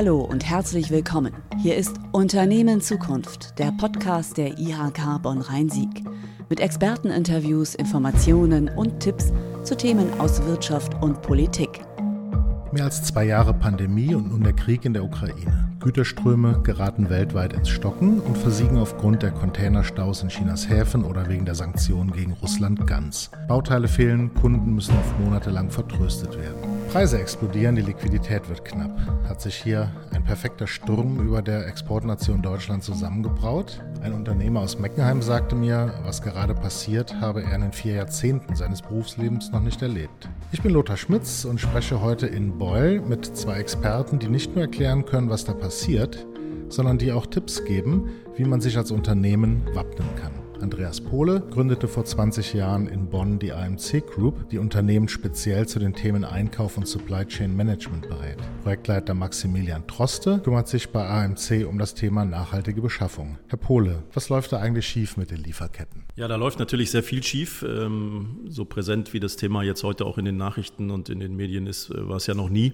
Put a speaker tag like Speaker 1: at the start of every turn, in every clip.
Speaker 1: Hallo und herzlich willkommen. Hier ist Unternehmen Zukunft, der Podcast der IHK Bonn-Rhein-Sieg. Mit Experteninterviews, Informationen und Tipps zu Themen aus Wirtschaft und Politik.
Speaker 2: Mehr als zwei Jahre Pandemie und nun der Krieg in der Ukraine. Güterströme geraten weltweit ins Stocken und versiegen aufgrund der Containerstaus in Chinas Häfen oder wegen der Sanktionen gegen Russland ganz. Bauteile fehlen, Kunden müssen oft monatelang vertröstet werden. Preise explodieren, die Liquidität wird knapp. Hat sich hier ein perfekter Sturm über der Exportnation Deutschland zusammengebraut? Ein Unternehmer aus Meckenheim sagte mir, was gerade passiert, habe er in den vier Jahrzehnten seines Berufslebens noch nicht erlebt. Ich bin Lothar Schmitz und spreche heute in Beul mit zwei Experten, die nicht nur erklären können, was da passiert, sondern die auch Tipps geben, wie man sich als Unternehmen wappnen kann. Andreas Pohle gründete vor 20 Jahren in Bonn die AMC Group, die Unternehmen speziell zu den Themen Einkauf und Supply Chain Management berät. Projektleiter Maximilian Troste kümmert sich bei AMC um das Thema nachhaltige Beschaffung. Herr Pohle, was läuft da eigentlich schief mit den Lieferketten?
Speaker 3: Ja, da läuft natürlich sehr viel schief. Ähm, so präsent wie das Thema jetzt heute auch in den Nachrichten und in den Medien ist, äh, war es ja noch nie.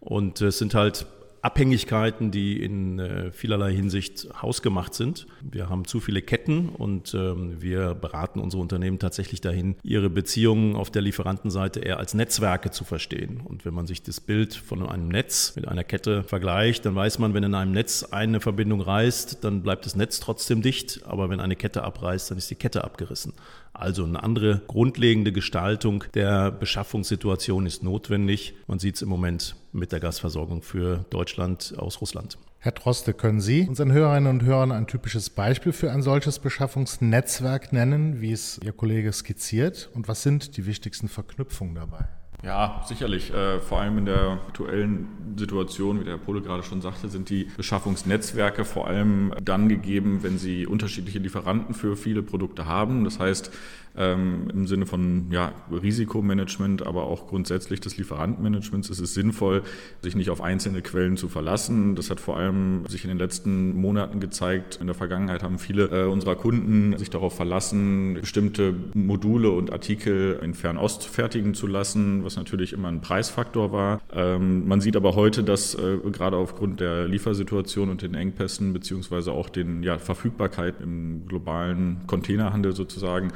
Speaker 3: Und es sind halt Abhängigkeiten, die in äh, vielerlei Hinsicht hausgemacht sind. Wir haben zu viele Ketten und ähm, wir beraten unsere Unternehmen tatsächlich dahin, ihre Beziehungen auf der Lieferantenseite eher als Netzwerke zu verstehen. Und wenn man sich das Bild von einem Netz mit einer Kette vergleicht, dann weiß man, wenn in einem Netz eine Verbindung reißt, dann bleibt das Netz trotzdem dicht, aber wenn eine Kette abreißt, dann ist die Kette abgerissen. Also eine andere grundlegende Gestaltung der Beschaffungssituation ist notwendig. Man sieht es im Moment mit der Gasversorgung für Deutschland aus Russland.
Speaker 2: Herr Troste, können Sie unseren Hörerinnen und Hörern ein typisches Beispiel für ein solches Beschaffungsnetzwerk nennen, wie es Ihr Kollege skizziert? Und was sind die wichtigsten Verknüpfungen dabei?
Speaker 4: Ja, sicherlich. Äh, vor allem in der aktuellen Situation, wie der Herr Pole gerade schon sagte, sind die Beschaffungsnetzwerke vor allem dann gegeben, wenn Sie unterschiedliche Lieferanten für viele Produkte haben. Das heißt, ähm, im Sinne von ja, Risikomanagement, aber auch grundsätzlich des Lieferantenmanagements ist es sinnvoll, sich nicht auf einzelne Quellen zu verlassen. Das hat vor allem sich in den letzten Monaten gezeigt. In der Vergangenheit haben viele äh, unserer Kunden sich darauf verlassen, bestimmte Module und Artikel in Fernost fertigen zu lassen, was natürlich immer ein Preisfaktor war. Ähm, man sieht aber heute, dass äh, gerade aufgrund der Liefersituation und den Engpässen beziehungsweise auch den ja, Verfügbarkeit im globalen Containerhandel sozusagen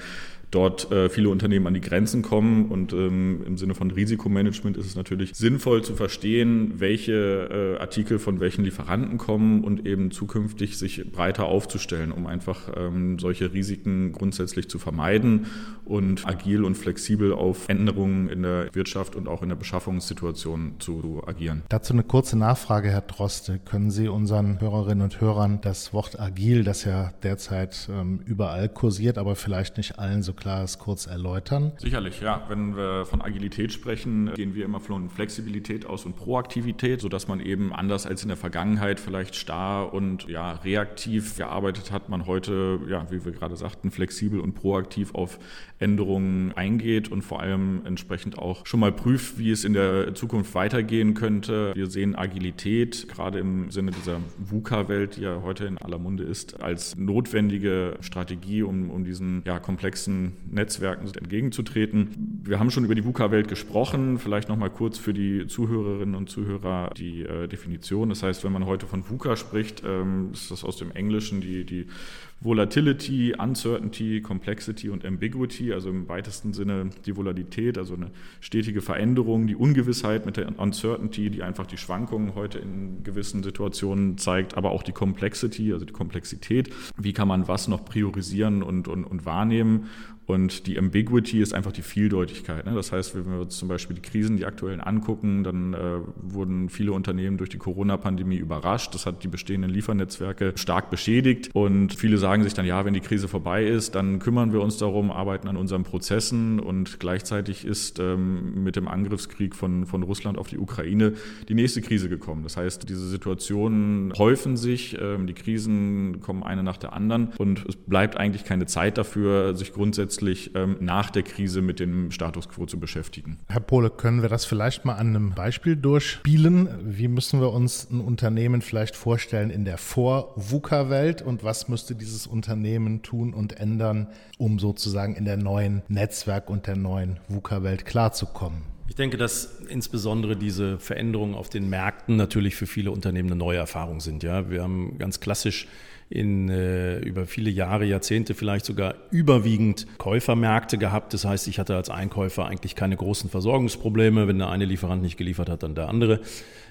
Speaker 4: dort äh, viele Unternehmen an die Grenzen kommen. Und ähm, im Sinne von Risikomanagement ist es natürlich sinnvoll zu verstehen, welche äh, Artikel von welchen Lieferanten kommen und eben zukünftig sich breiter aufzustellen, um einfach ähm, solche Risiken grundsätzlich zu vermeiden und agil und flexibel auf Änderungen in der Wirtschaft und auch in der Beschaffungssituation zu agieren.
Speaker 2: Dazu eine kurze Nachfrage, Herr Droste. Können Sie unseren Hörerinnen und Hörern das Wort agil, das ja derzeit ähm, überall kursiert, aber vielleicht nicht allen so klar ist, kurz erläutern?
Speaker 4: Sicherlich, ja. Wenn wir von Agilität sprechen, gehen wir immer von Flexibilität aus und Proaktivität, sodass man eben anders als in der Vergangenheit vielleicht starr und ja, reaktiv gearbeitet hat, man heute, ja, wie wir gerade sagten, flexibel und proaktiv auf Änderungen eingeht und vor allem entsprechend auch schon mal prüft, wie es in der Zukunft weitergehen könnte. Wir sehen Agilität, gerade im Sinne dieser VUCA-Welt, die ja heute in aller Munde ist, als notwendige Strategie, um, um diesen ja, komplexen Netzwerken entgegenzutreten. Wir haben schon über die VUCA-Welt gesprochen. Vielleicht noch mal kurz für die Zuhörerinnen und Zuhörer die äh, Definition. Das heißt, wenn man heute von VUCA spricht, ähm, ist das aus dem Englischen die, die Volatility, Uncertainty, Complexity und Ambiguity, also im weitesten Sinne die Volatilität, also eine stetige Veränderung, die Ungewissheit mit der Uncertainty, die einfach die Schwankungen heute in gewissen Situationen zeigt, aber auch die Complexity, also die Komplexität. Wie kann man was noch priorisieren und, und, und wahrnehmen? Und die Ambiguity ist einfach die Vieldeutigkeit. Ne? Das heißt, wenn wir uns zum Beispiel die Krisen, die aktuellen angucken, dann äh, wurden viele Unternehmen durch die Corona-Pandemie überrascht. Das hat die bestehenden Liefernetzwerke stark beschädigt. Und viele sagen sich dann, ja, wenn die Krise vorbei ist, dann kümmern wir uns darum, arbeiten an unseren Prozessen. Und gleichzeitig ist ähm, mit dem Angriffskrieg von, von Russland auf die Ukraine die nächste Krise gekommen. Das heißt, diese Situationen häufen sich, ähm, die Krisen kommen eine nach der anderen. Und es bleibt eigentlich keine Zeit dafür, sich grundsätzlich grundsätzlich ähm, nach der Krise mit dem Status quo zu beschäftigen.
Speaker 2: Herr Pohle, können wir das vielleicht mal an einem Beispiel durchspielen? Wie müssen wir uns ein Unternehmen vielleicht vorstellen in der Vor-VUCA-Welt und was müsste dieses Unternehmen tun und ändern, um sozusagen in der neuen Netzwerk- und der neuen VUCA-Welt klarzukommen?
Speaker 3: Ich denke, dass insbesondere diese Veränderungen auf den Märkten natürlich für viele Unternehmen eine neue Erfahrung sind. Ja, wir haben ganz klassisch in, äh, über viele Jahre, Jahrzehnte vielleicht sogar überwiegend Käufermärkte gehabt. Das heißt, ich hatte als Einkäufer eigentlich keine großen Versorgungsprobleme. Wenn der eine Lieferant nicht geliefert hat, dann der andere.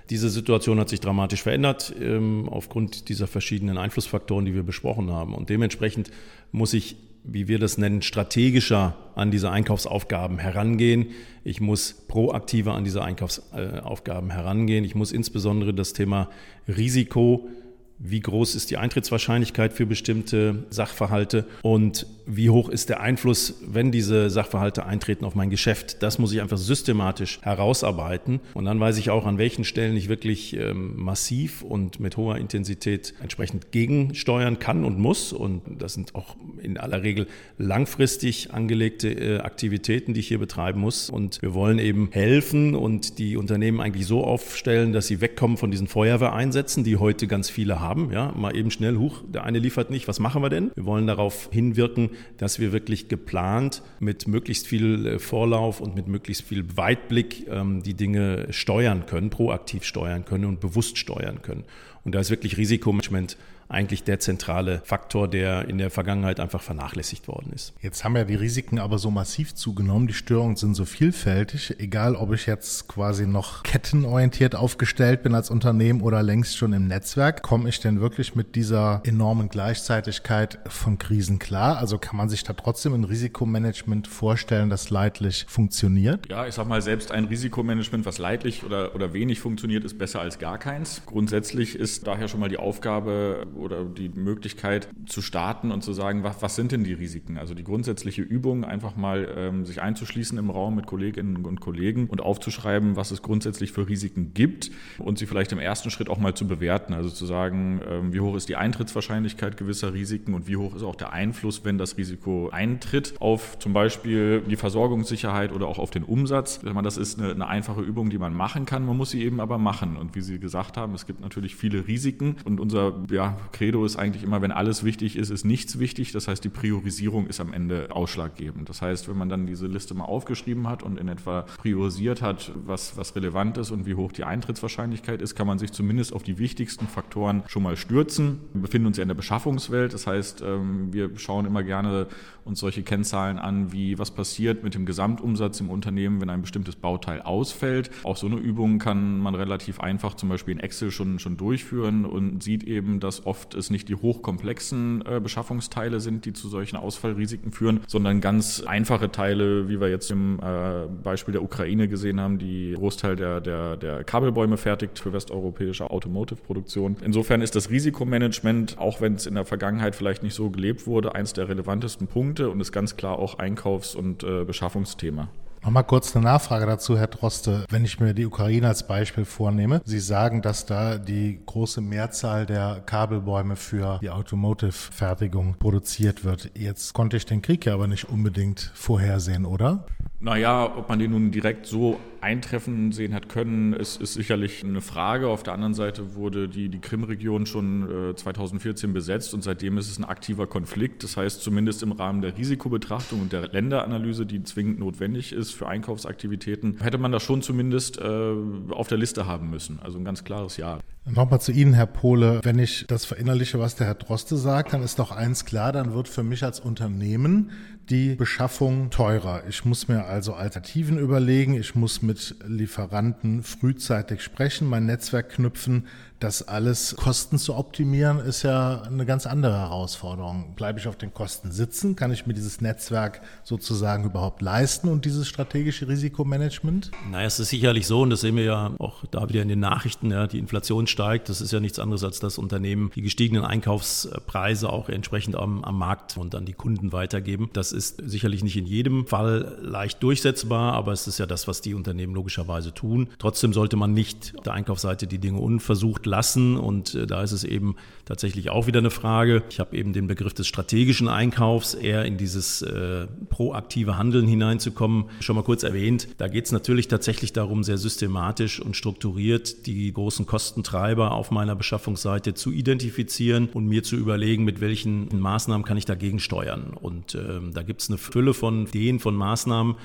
Speaker 3: Diese Situation hat sich dramatisch verändert ähm, aufgrund dieser verschiedenen Einflussfaktoren, die wir besprochen haben. Und dementsprechend muss ich, wie wir das nennen, strategischer an diese Einkaufsaufgaben herangehen. Ich muss proaktiver an diese Einkaufsaufgaben herangehen. Ich muss insbesondere das Thema Risiko wie groß ist die Eintrittswahrscheinlichkeit für bestimmte Sachverhalte und wie hoch ist der Einfluss, wenn diese Sachverhalte eintreten auf mein Geschäft. Das muss ich einfach systematisch herausarbeiten. Und dann weiß ich auch, an welchen Stellen ich wirklich ähm, massiv und mit hoher Intensität entsprechend gegensteuern kann und muss. Und das sind auch in aller Regel langfristig angelegte äh, Aktivitäten, die ich hier betreiben muss. Und wir wollen eben helfen und die Unternehmen eigentlich so aufstellen, dass sie wegkommen von diesen Feuerwehreinsätzen, die heute ganz viele haben haben, ja, mal eben schnell, huch, der eine liefert nicht, was machen wir denn? Wir wollen darauf hinwirken, dass wir wirklich geplant mit möglichst viel äh, Vorlauf und mit möglichst viel Weitblick ähm, die Dinge steuern können, proaktiv steuern können und bewusst steuern können. Und da ist wirklich Risikomanagement eigentlich der zentrale Faktor, der in der Vergangenheit einfach vernachlässigt worden ist.
Speaker 2: Jetzt haben ja die Risiken aber so massiv zugenommen, die Störungen sind so vielfältig, egal ob ich jetzt quasi noch kettenorientiert aufgestellt bin als Unternehmen oder längst schon im Netzwerk, komme ich denn wirklich mit dieser enormen Gleichzeitigkeit von Krisen klar? Also kann man sich da trotzdem ein Risikomanagement vorstellen, das leidlich funktioniert?
Speaker 4: Ja, ich sag mal, selbst ein Risikomanagement, was leidlich oder, oder wenig funktioniert, ist besser als gar keins. Grundsätzlich ist daher schon mal die Aufgabe, oder die Möglichkeit zu starten und zu sagen, was, was sind denn die Risiken? Also die grundsätzliche Übung, einfach mal ähm, sich einzuschließen im Raum mit Kolleginnen und Kollegen und aufzuschreiben, was es grundsätzlich für Risiken gibt und sie vielleicht im ersten Schritt auch mal zu bewerten. Also zu sagen, ähm, wie hoch ist die Eintrittswahrscheinlichkeit gewisser Risiken und wie hoch ist auch der Einfluss, wenn das Risiko eintritt, auf zum Beispiel die Versorgungssicherheit oder auch auf den Umsatz. Das ist eine, eine einfache Übung, die man machen kann. Man muss sie eben aber machen. Und wie Sie gesagt haben, es gibt natürlich viele Risiken und unser ja, Credo ist eigentlich immer, wenn alles wichtig ist, ist nichts wichtig. Das heißt, die Priorisierung ist am Ende ausschlaggebend. Das heißt, wenn man dann diese Liste mal aufgeschrieben hat und in etwa priorisiert hat, was, was relevant ist und wie hoch die Eintrittswahrscheinlichkeit ist, kann man sich zumindest auf die wichtigsten Faktoren schon mal stürzen. Wir befinden uns ja in der Beschaffungswelt. Das heißt, ähm, wir schauen immer gerne uns solche Kennzahlen an, wie was passiert mit dem Gesamtumsatz im Unternehmen, wenn ein bestimmtes Bauteil ausfällt. Auch so eine Übung kann man relativ einfach zum Beispiel in Excel schon, schon durchführen und sieht eben, dass oft oft es nicht die hochkomplexen äh, Beschaffungsteile sind, die zu solchen Ausfallrisiken führen, sondern ganz einfache Teile, wie wir jetzt im äh, Beispiel der Ukraine gesehen haben, die Großteil der, der, der Kabelbäume fertigt für westeuropäische Automotive-Produktion. Insofern ist das Risikomanagement, auch wenn es in der Vergangenheit vielleicht nicht so gelebt wurde, eins der relevantesten Punkte und ist ganz klar auch Einkaufs- und äh, Beschaffungsthema.
Speaker 2: Nochmal kurz eine Nachfrage dazu, Herr Droste. Wenn ich mir die Ukraine als Beispiel vornehme, Sie sagen, dass da die große Mehrzahl der Kabelbäume für die Automotive-Fertigung produziert wird. Jetzt konnte ich den Krieg ja aber nicht unbedingt vorhersehen, oder?
Speaker 4: Naja, ob man den nun direkt so eintreffen sehen hat können, ist, ist sicherlich eine Frage. Auf der anderen Seite wurde die, die Krim-Region schon äh, 2014 besetzt und seitdem ist es ein aktiver Konflikt. Das heißt, zumindest im Rahmen der Risikobetrachtung und der Länderanalyse, die zwingend notwendig ist für Einkaufsaktivitäten, hätte man das schon zumindest äh, auf der Liste haben müssen. Also ein ganz klares Ja.
Speaker 2: Nochmal zu Ihnen, Herr Pohle. Wenn ich das verinnerliche, was der Herr Droste sagt, dann ist doch eins klar, dann wird für mich als Unternehmen die Beschaffung teurer. Ich muss mir also Alternativen überlegen. Ich muss mit Lieferanten frühzeitig sprechen, mein Netzwerk knüpfen. Das alles Kosten zu optimieren, ist ja eine ganz andere Herausforderung. Bleibe ich auf den Kosten sitzen? Kann ich mir dieses Netzwerk sozusagen überhaupt leisten und dieses strategische Risikomanagement?
Speaker 3: Naja, es ist sicherlich so, und das sehen wir ja auch da wieder in den Nachrichten, ja, die Inflation steigt. Das ist ja nichts anderes, als dass Unternehmen die gestiegenen Einkaufspreise auch entsprechend am, am Markt und an die Kunden weitergeben. Das ist sicherlich nicht in jedem Fall leicht durchsetzbar, aber es ist ja das, was die Unternehmen logischerweise tun. Trotzdem sollte man nicht auf der Einkaufsseite die Dinge unversucht lassen. Und äh, da ist es eben tatsächlich auch wieder eine Frage. Ich habe eben den Begriff des strategischen Einkaufs, eher in dieses äh, proaktive Handeln hineinzukommen, schon mal kurz erwähnt. Da geht es natürlich tatsächlich darum, sehr systematisch und strukturiert die großen Kostentreiber auf meiner Beschaffungsseite zu identifizieren und mir zu überlegen, mit welchen Maßnahmen kann ich dagegen steuern. Und ähm, da gibt es eine Fülle von Ideen, von Maßnahmen,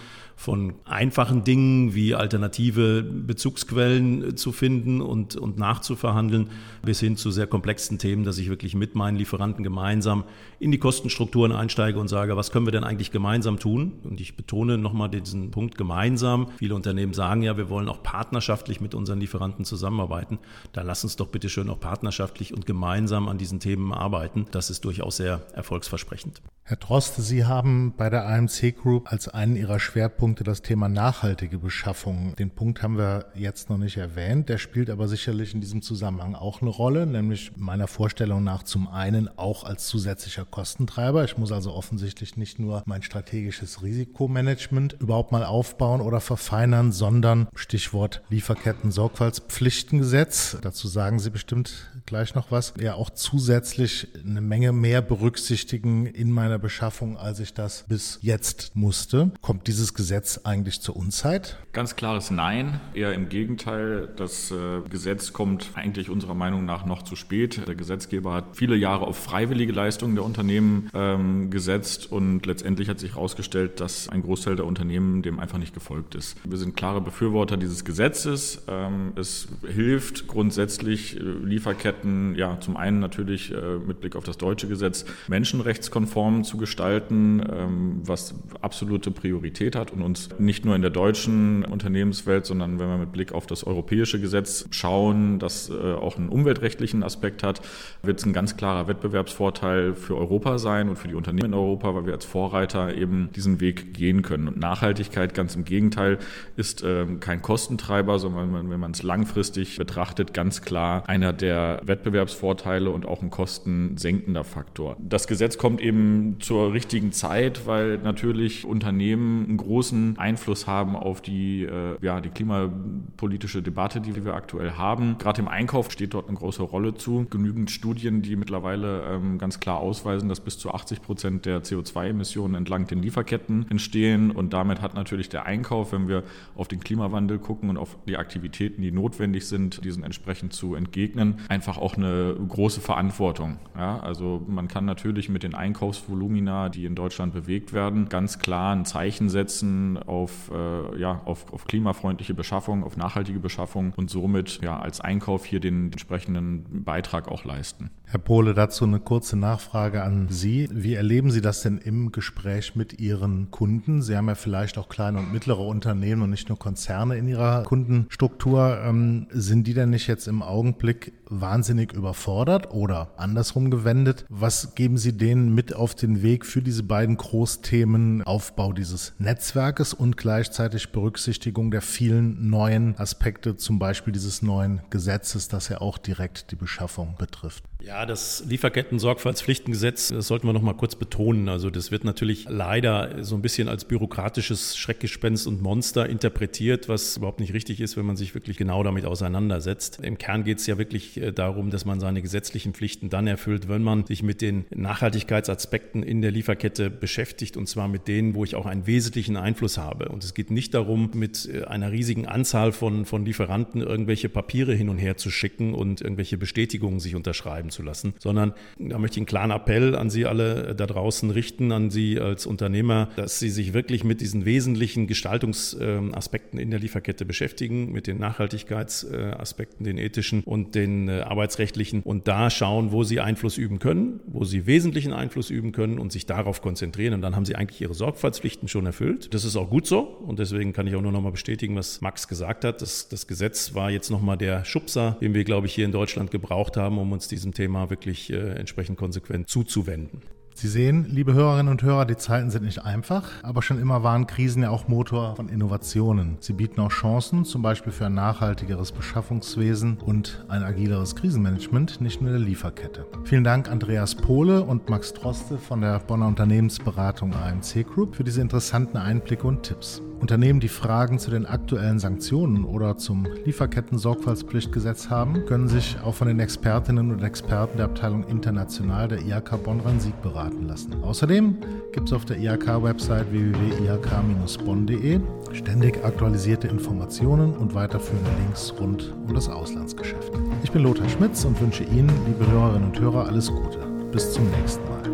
Speaker 3: von einfachen Dingen wie alternative Bezugsquellen äh, zu finden und, und nachzuverhandeln, bis hin zu sehr komplexen Themen, dass ich wirklich mit meinen Lieferanten gemeinsam in die Kostenstrukturen einsteige und sage, was können wir denn eigentlich gemeinsam tun? Und ich betone nochmal diesen Punkt gemeinsam. Viele Unternehmen sagen ja, wir wollen auch partnerschaftlich mit unseren Lieferanten zusammenarbeiten. Dann lass uns doch bitte schön auch partnerschaftlich und gemeinsam an diesen Themen arbeiten. Das ist durchaus sehr erfolgsversprechend.
Speaker 2: Herr Droste, Sie haben bei der AMC Group als einen Ihrer Schwerpunkte das Thema nachhaltige Beschaffung. Den Punkt haben wir jetzt noch nicht erwähnt. Der spielt aber sicherlich in diesem Zusammenhang auch eine Rolle, nämlich meiner Vorstellung nach zum einen auch als zusätzlicher Kostentreiber. Ich muss also offensichtlich nicht nur mein strategisches Risikomanagement überhaupt mal aufbauen oder verfeinern, sondern Stichwort Lieferketten-Sorgfaltspflichtengesetz. Dazu sagen Sie bestimmt gleich noch was. Ja, auch zusätzlich eine Menge mehr berücksichtigen in meiner Beschaffung, als ich das bis jetzt musste. Kommt dieses Gesetz eigentlich zur Unzeit?
Speaker 4: Ganz klares Nein. Eher im Gegenteil. Das äh, Gesetz kommt eigentlich unserer Meinung nach noch zu spät. Der Gesetzgeber hat viele Jahre auf freiwillige Leistungen der Unternehmen ähm, gesetzt und letztendlich hat sich herausgestellt, dass ein Großteil der Unternehmen dem einfach nicht gefolgt ist. Wir sind klare Befürworter dieses Gesetzes. Ähm, es hilft grundsätzlich äh, Lieferketten, ja, zum einen natürlich äh, mit Blick auf das deutsche Gesetz menschenrechtskonform zu gestalten, ähm, was absolute Priorität hat und uns nicht nur in der deutschen Unternehmenswelt, sondern wenn wir mit Blick auf das europäische Gesetz schauen, das äh, auch einen umweltrechtlichen Aspekt hat, wird es ein ganz klarer Wettbewerbsvorteil für Europa sein und für die Unternehmen in Europa, weil wir als Vorreiter eben diesen Weg gehen können. Und Nachhaltigkeit ganz im Gegenteil ist ähm, kein Kostentreiber, sondern wenn man es langfristig betrachtet, ganz klar einer der Wettbewerbsvorteile und auch ein kostensenkender Faktor. Das Gesetz kommt eben zur richtigen Zeit, weil natürlich Unternehmen einen großen Einfluss haben auf die, äh, ja, die klimapolitische Debatte, die wir aktuell haben. Gerade im Einkauf steht dort eine große Rolle zu. Genügend Studien, die mittlerweile ähm, ganz klar ausweisen, dass bis zu 80 Prozent der CO2-Emissionen entlang den Lieferketten entstehen. Und damit hat natürlich der Einkauf, wenn wir auf den Klimawandel gucken und auf die Aktivitäten, die notwendig sind, diesen entsprechend zu entgegnen, einfach auch eine große Verantwortung. Ja, also man kann natürlich mit den Einkaufsvolumen Volumina, die in Deutschland bewegt werden, ganz klar ein Zeichen setzen auf, äh, ja, auf, auf klimafreundliche Beschaffung, auf nachhaltige Beschaffung und somit ja, als Einkauf hier den entsprechenden Beitrag auch leisten.
Speaker 2: Herr Pohle, dazu eine kurze Nachfrage an Sie. Wie erleben Sie das denn im Gespräch mit Ihren Kunden? Sie haben ja vielleicht auch kleine und mittlere Unternehmen und nicht nur Konzerne in Ihrer Kundenstruktur. Ähm, sind die denn nicht jetzt im Augenblick wahnsinnig überfordert oder andersrum gewendet? Was geben Sie denen mit auf den Weg für diese beiden Großthemen Aufbau dieses Netzwerkes und gleichzeitig Berücksichtigung der vielen neuen Aspekte, zum Beispiel dieses neuen Gesetzes, das ja auch direkt die Beschaffung betrifft?
Speaker 3: Ja, das Lieferketten-Sorgfaltspflichtengesetz, das sollten wir noch mal kurz betonen. Also das wird natürlich leider so ein bisschen als bürokratisches Schreckgespenst und Monster interpretiert, was überhaupt nicht richtig ist, wenn man sich wirklich genau damit auseinandersetzt. Im Kern geht es ja wirklich äh, darum, dass man seine gesetzlichen Pflichten dann erfüllt, wenn man sich mit den Nachhaltigkeitsaspekten in der Lieferkette beschäftigt und zwar mit denen, wo ich auch einen wesentlichen Einfluss habe. Und es geht nicht darum, mit äh, einer riesigen Anzahl von, von Lieferanten irgendwelche Papiere hin und her zu schicken und irgendwelche Bestätigungen sich unterschreiben zu lassen, sondern da möchte ich einen klaren Appell an Sie alle da draußen richten, an Sie als Unternehmer, dass Sie sich wirklich mit diesen wesentlichen Gestaltungsaspekten in der Lieferkette beschäftigen, mit den Nachhaltigkeitsaspekten, den ethischen und den äh, arbeitsrechtlichen und da schauen, wo Sie Einfluss üben können, wo Sie wesentlichen Einfluss üben können und sich darauf konzentrieren. Und dann haben Sie eigentlich Ihre Sorgfaltspflichten schon erfüllt. Das ist auch gut so und deswegen kann ich auch nur noch mal bestätigen, was Max gesagt hat. Das, das Gesetz war jetzt noch mal der Schubser, den wir, glaube ich, hier in Deutschland gebraucht haben, um uns diesem Thema Thema wirklich äh, entsprechend konsequent zuzuwenden.
Speaker 2: Sie sehen, liebe Hörerinnen und Hörer, die Zeiten sind nicht einfach, aber schon immer waren Krisen ja auch Motor von Innovationen. Sie bieten auch Chancen, zum Beispiel für ein nachhaltigeres Beschaffungswesen und ein agileres Krisenmanagement, nicht nur der Lieferkette. Vielen Dank Andreas Pohle und Max Droste von der Bonner Unternehmensberatung AMC Group für diese interessanten Einblicke und Tipps. Unternehmen, die Fragen zu den aktuellen Sanktionen oder zum Lieferketten-Sorgfaltspflichtgesetz haben, können sich auch von den Expertinnen und Experten der Abteilung International der IHK Bonn-Rhein-Sieg beraten lassen. Außerdem gibt es auf der IHK-Website www.ihk-bonn.de ständig aktualisierte Informationen und weiterführende Links rund um das Auslandsgeschäft. Ich bin Lothar Schmitz und wünsche Ihnen, liebe Hörerinnen und Hörer, alles Gute. Bis zum nächsten Mal.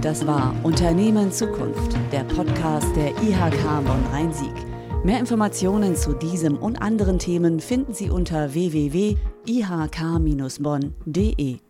Speaker 1: Das war Unternehmen Zukunft, der Podcast der IHK Bonn-Rhein-Sieg. Mehr Informationen zu diesem und anderen Themen finden Sie unter www.ihk-bonn.de.